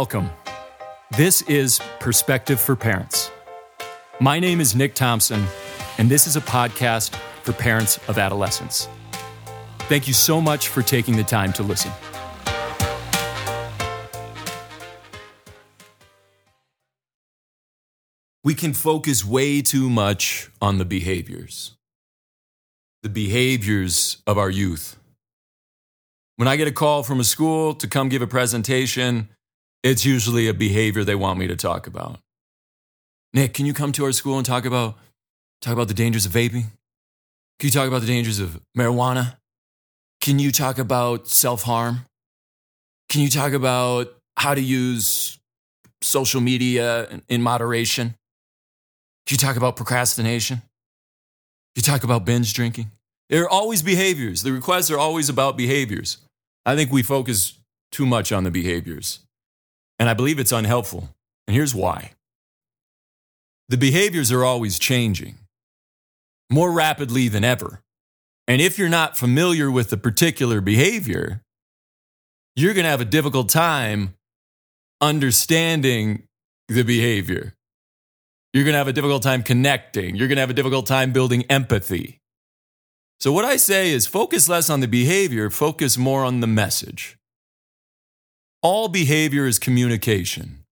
Welcome. This is Perspective for Parents. My name is Nick Thompson, and this is a podcast for parents of adolescents. Thank you so much for taking the time to listen. We can focus way too much on the behaviors, the behaviors of our youth. When I get a call from a school to come give a presentation, it's usually a behavior they want me to talk about. Nick, can you come to our school and talk about talk about the dangers of vaping? Can you talk about the dangers of marijuana? Can you talk about self-harm? Can you talk about how to use social media in moderation? Can you talk about procrastination? You talk about binge drinking? There are always behaviors. The requests are always about behaviors. I think we focus too much on the behaviors. And I believe it's unhelpful. And here's why the behaviors are always changing more rapidly than ever. And if you're not familiar with the particular behavior, you're going to have a difficult time understanding the behavior. You're going to have a difficult time connecting. You're going to have a difficult time building empathy. So, what I say is focus less on the behavior, focus more on the message. All behavior is communication.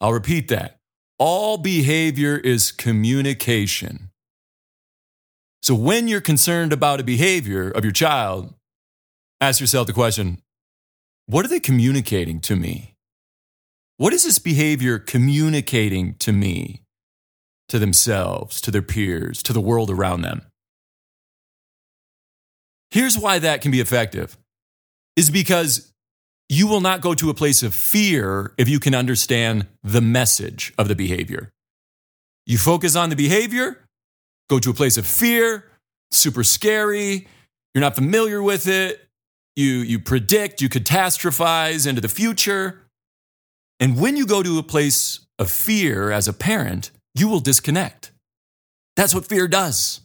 I'll repeat that. All behavior is communication. So, when you're concerned about a behavior of your child, ask yourself the question what are they communicating to me? What is this behavior communicating to me, to themselves, to their peers, to the world around them? Here's why that can be effective is because you will not go to a place of fear if you can understand the message of the behavior. You focus on the behavior, go to a place of fear, super scary, you're not familiar with it, you, you predict, you catastrophize into the future. And when you go to a place of fear as a parent, you will disconnect. That's what fear does.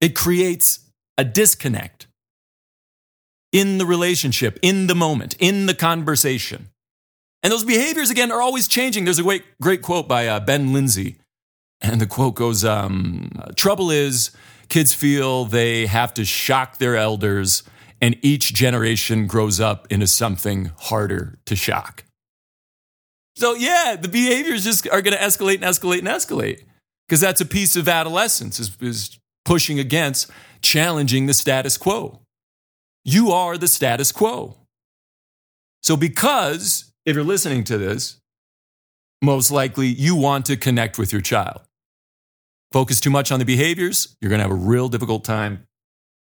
It creates a disconnect in the relationship, in the moment, in the conversation. And those behaviors, again, are always changing. There's a great, great quote by uh, Ben Lindsay. And the quote goes um, Trouble is, kids feel they have to shock their elders, and each generation grows up into something harder to shock. So, yeah, the behaviors just are going to escalate and escalate and escalate because that's a piece of adolescence, is, is pushing against challenging the status quo. You are the status quo. So, because if you're listening to this, most likely you want to connect with your child. Focus too much on the behaviors, you're going to have a real difficult time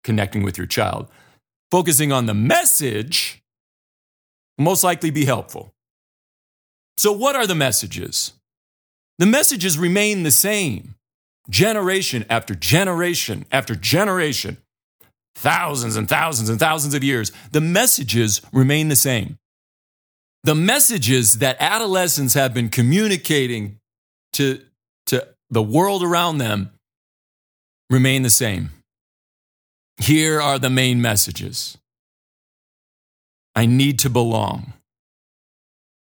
connecting with your child. Focusing on the message will most likely be helpful. So, what are the messages? The messages remain the same generation after generation after generation, thousands and thousands and thousands of years, the messages remain the same. The messages that adolescents have been communicating to, to the world around them remain the same. Here are the main messages I need to belong.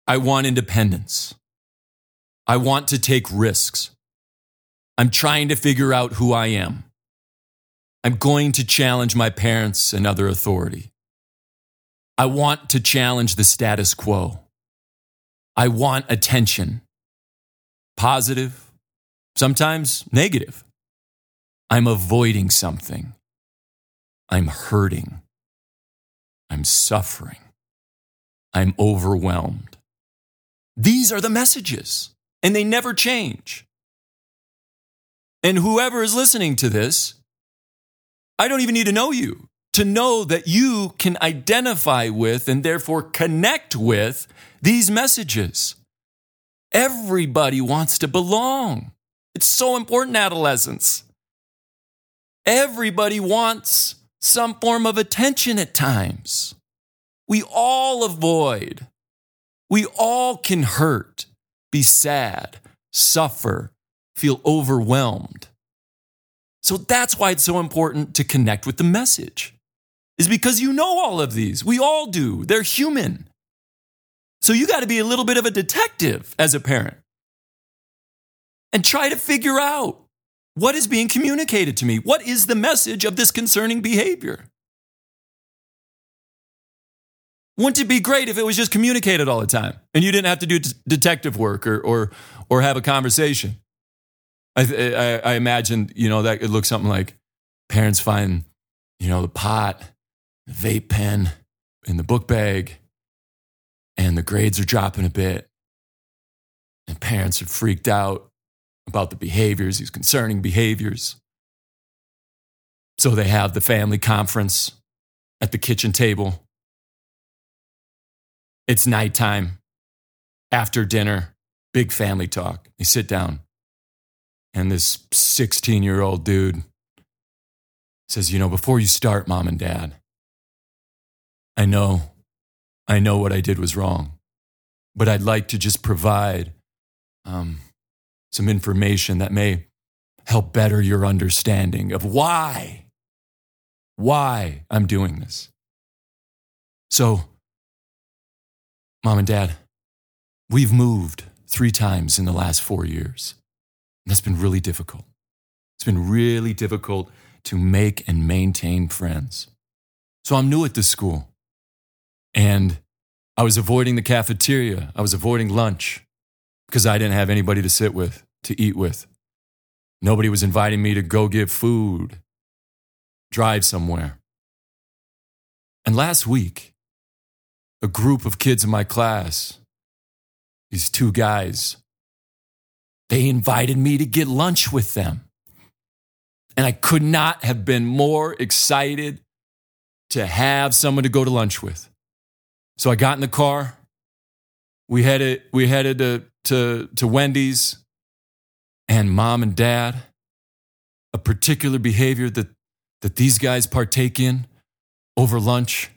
I want independence. I want to take risks. I'm trying to figure out who I am. I'm going to challenge my parents and other authority. I want to challenge the status quo. I want attention. Positive, sometimes negative. I'm avoiding something. I'm hurting. I'm suffering. I'm overwhelmed. These are the messages, and they never change. And whoever is listening to this, I don't even need to know you to know that you can identify with and therefore connect with these messages. Everybody wants to belong. It's so important, adolescence. Everybody wants some form of attention at times. We all avoid. We all can hurt, be sad, suffer, feel overwhelmed. So that's why it's so important to connect with the message, is because you know all of these. We all do. They're human. So you got to be a little bit of a detective as a parent and try to figure out what is being communicated to me. What is the message of this concerning behavior? Wouldn't it be great if it was just communicated all the time and you didn't have to do detective work or, or, or have a conversation? I, I, I imagine, you know, that it looks something like parents find, you know, the pot, the vape pen in the book bag, and the grades are dropping a bit. And parents are freaked out about the behaviors, these concerning behaviors. So they have the family conference at the kitchen table it's nighttime, after dinner, big family talk. They sit down, and this 16 year old dude says, You know, before you start, mom and dad, I know, I know what I did was wrong, but I'd like to just provide um, some information that may help better your understanding of why, why I'm doing this. So, Mom and Dad, we've moved three times in the last four years. That's been really difficult. It's been really difficult to make and maintain friends. So I'm new at this school. And I was avoiding the cafeteria. I was avoiding lunch because I didn't have anybody to sit with, to eat with. Nobody was inviting me to go get food, drive somewhere. And last week, a group of kids in my class, these two guys, they invited me to get lunch with them. And I could not have been more excited to have someone to go to lunch with. So I got in the car. We headed, we headed to, to, to Wendy's and mom and dad. A particular behavior that, that these guys partake in over lunch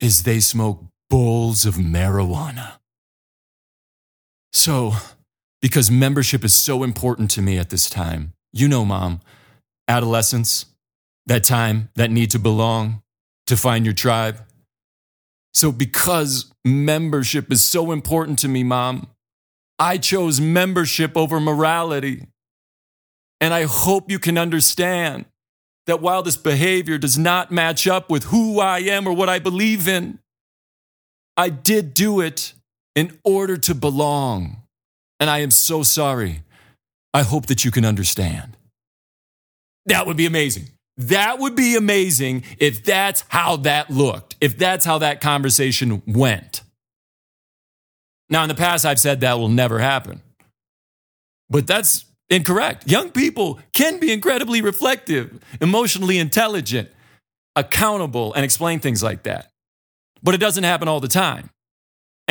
is they smoke bowls of marijuana. So, because membership is so important to me at this time, you know, mom, adolescence, that time, that need to belong, to find your tribe. So, because membership is so important to me, mom, I chose membership over morality. And I hope you can understand that while this behavior does not match up with who I am or what I believe in, I did do it in order to belong. And I am so sorry. I hope that you can understand. That would be amazing. That would be amazing if that's how that looked, if that's how that conversation went. Now, in the past, I've said that will never happen. But that's incorrect. Young people can be incredibly reflective, emotionally intelligent, accountable, and explain things like that. But it doesn't happen all the time.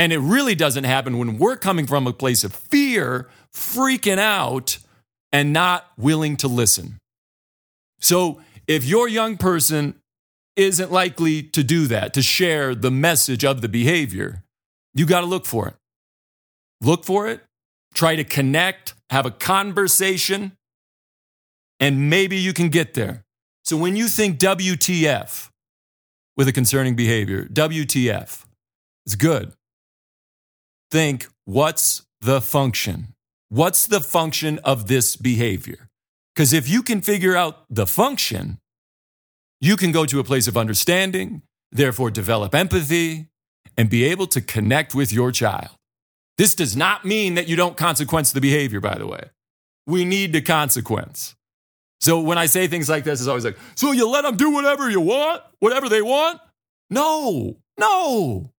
And it really doesn't happen when we're coming from a place of fear, freaking out, and not willing to listen. So if your young person isn't likely to do that, to share the message of the behavior, you got to look for it. Look for it, try to connect, have a conversation, and maybe you can get there. So when you think WTF, with a concerning behavior. WTF. It's good. Think what's the function? What's the function of this behavior? Because if you can figure out the function, you can go to a place of understanding, therefore develop empathy, and be able to connect with your child. This does not mean that you don't consequence the behavior, by the way. We need the consequence. So when I say things like this, it's always like, so you let them do whatever you want, whatever they want? No, no.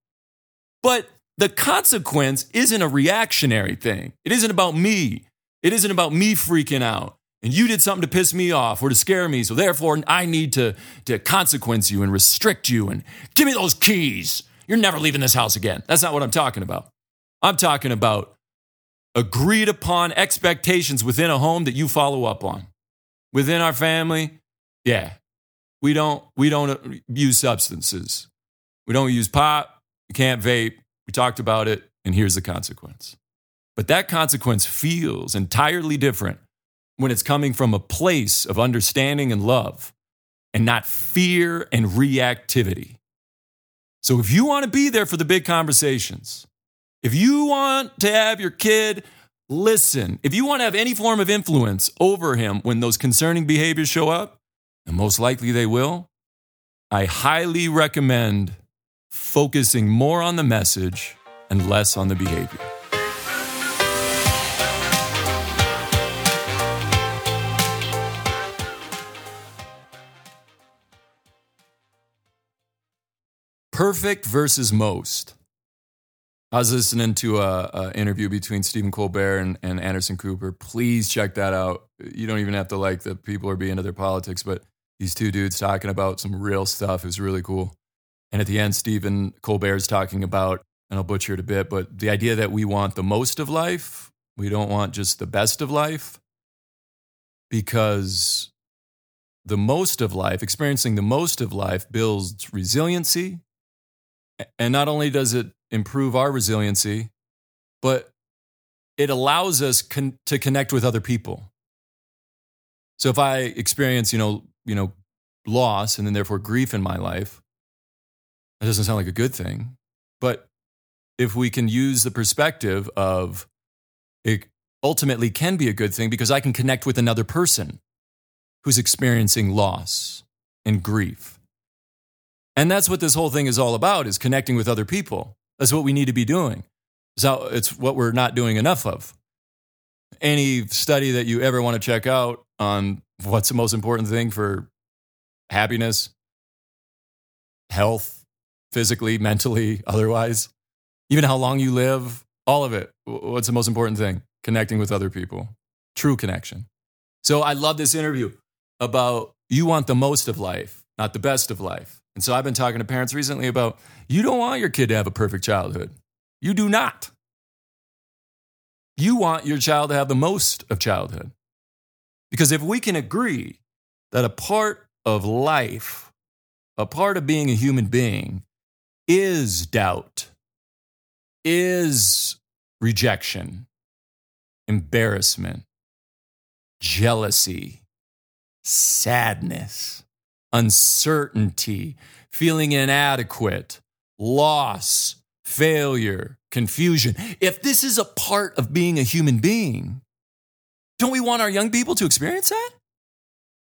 But the consequence isn't a reactionary thing. It isn't about me. It isn't about me freaking out. And you did something to piss me off or to scare me. So therefore, I need to, to consequence you and restrict you and give me those keys. You're never leaving this house again. That's not what I'm talking about. I'm talking about agreed upon expectations within a home that you follow up on within our family, yeah, we don't we don't use substances. We don't use pot. We can't vape. We talked about it, and here's the consequence. But that consequence feels entirely different when it's coming from a place of understanding and love and not fear and reactivity. So if you want to be there for the big conversations, If you want to have your kid listen, if you want to have any form of influence over him when those concerning behaviors show up, and most likely they will, I highly recommend focusing more on the message and less on the behavior. Perfect versus most. I was listening to a, interview between Stephen Colbert and, and Anderson Cooper. Please check that out. You don't even have to like the people or be into their politics, but these two dudes talking about some real stuff is really cool. And at the end, Stephen Colbert is talking about, and I'll butcher it a bit, but the idea that we want the most of life, we don't want just the best of life, because the most of life, experiencing the most of life, builds resiliency. And not only does it improve our resiliency, but it allows us con- to connect with other people. So if I experience, you know, you know, loss and then therefore grief in my life, that doesn't sound like a good thing. But if we can use the perspective of it ultimately can be a good thing because I can connect with another person who's experiencing loss and grief. And that's what this whole thing is all about is connecting with other people. That's what we need to be doing. So it's what we're not doing enough of. Any study that you ever want to check out on what's the most important thing for happiness, health, physically, mentally, otherwise, even how long you live, all of it. What's the most important thing? Connecting with other people, true connection. So I love this interview about you want the most of life, not the best of life. And so I've been talking to parents recently about you don't want your kid to have a perfect childhood. You do not. You want your child to have the most of childhood. Because if we can agree that a part of life, a part of being a human being, is doubt, is rejection, embarrassment, jealousy, sadness, uncertainty, feeling inadequate, loss, failure, confusion. If this is a part of being a human being, don't we want our young people to experience that?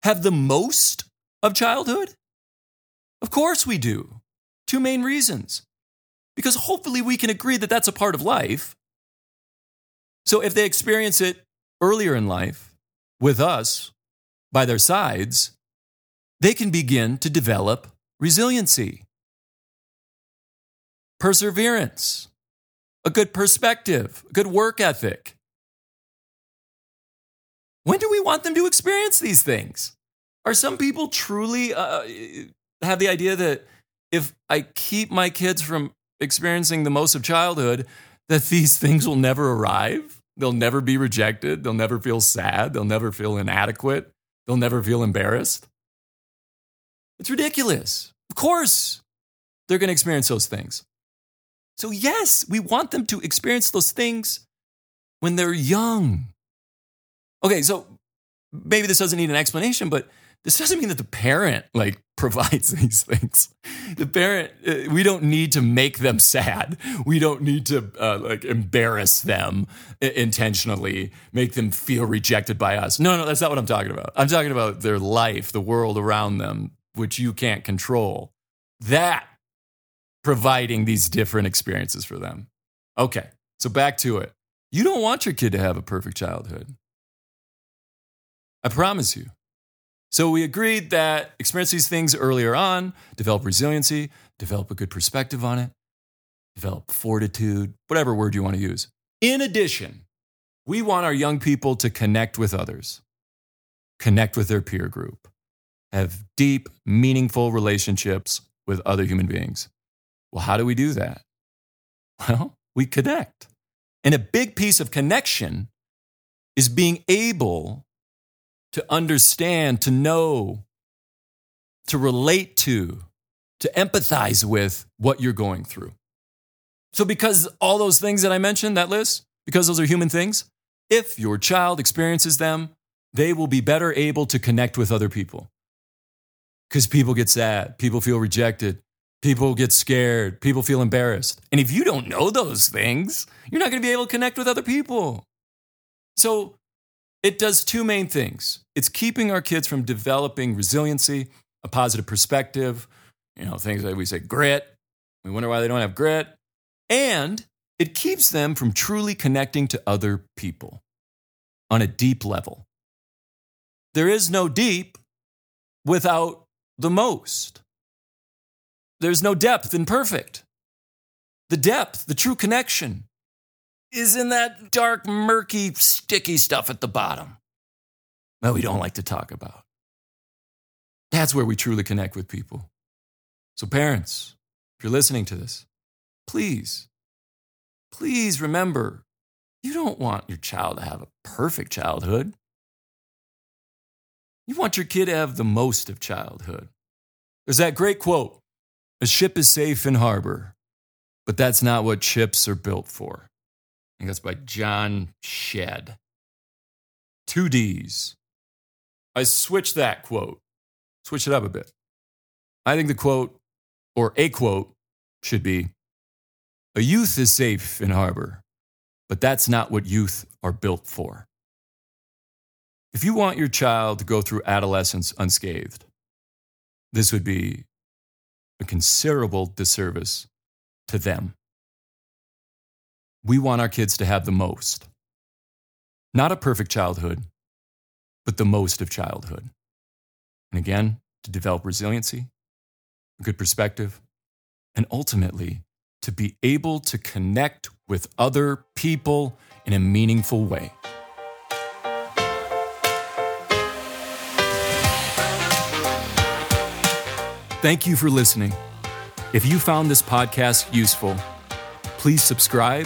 Have the most of childhood? Of course we do. Two main reasons. Because hopefully we can agree that that's a part of life. So if they experience it earlier in life with us by their sides, they can begin to develop resiliency, perseverance, a good perspective, a good work ethic. When do we want them to experience these things? Are some people truly uh, have the idea that if I keep my kids from experiencing the most of childhood, that these things will never arrive? They'll never be rejected. They'll never feel sad. They'll never feel inadequate. They'll never feel embarrassed. It's ridiculous. Of course, they're going to experience those things. So, yes, we want them to experience those things when they're young. Okay, so maybe this doesn't need an explanation, but this doesn't mean that the parent like provides these things. The parent, uh, we don't need to make them sad. We don't need to uh, like embarrass them intentionally, make them feel rejected by us. No, no, that's not what I'm talking about. I'm talking about their life, the world around them, which you can't control. That providing these different experiences for them. Okay, so back to it. You don't want your kid to have a perfect childhood. I promise you. So we agreed that experience these things earlier on, develop resiliency, develop a good perspective on it, develop fortitude, whatever word you want to use. In addition, we want our young people to connect with others, connect with their peer group, have deep, meaningful relationships with other human beings. Well, how do we do that? Well, we connect. And a big piece of connection is being able to understand, to know, to relate to, to empathize with what you're going through. So, because all those things that I mentioned, that list, because those are human things, if your child experiences them, they will be better able to connect with other people because people get sad, people feel rejected, People get scared. People feel embarrassed. And if you don't know those things, you're not going to be able to connect with other people. So it does two main things it's keeping our kids from developing resiliency, a positive perspective, you know, things like we say grit. We wonder why they don't have grit. And it keeps them from truly connecting to other people on a deep level. There is no deep without the most. There's no depth in perfect. The depth, the true connection, is in that dark, murky, sticky stuff at the bottom that we don't like to talk about. That's where we truly connect with people. So, parents, if you're listening to this, please, please remember you don't want your child to have a perfect childhood. You want your kid to have the most of childhood. There's that great quote A ship is safe in harbor, but that's not what ships are built for. Think that's by John Shedd. Two D's. I switched that quote, switch it up a bit. I think the quote, or a quote, should be A youth is safe in harbor, but that's not what youth are built for. If you want your child to go through adolescence unscathed, this would be a considerable disservice to them. We want our kids to have the most. Not a perfect childhood, but the most of childhood. And again, to develop resiliency, a good perspective, and ultimately to be able to connect with other people in a meaningful way. Thank you for listening. If you found this podcast useful, please subscribe,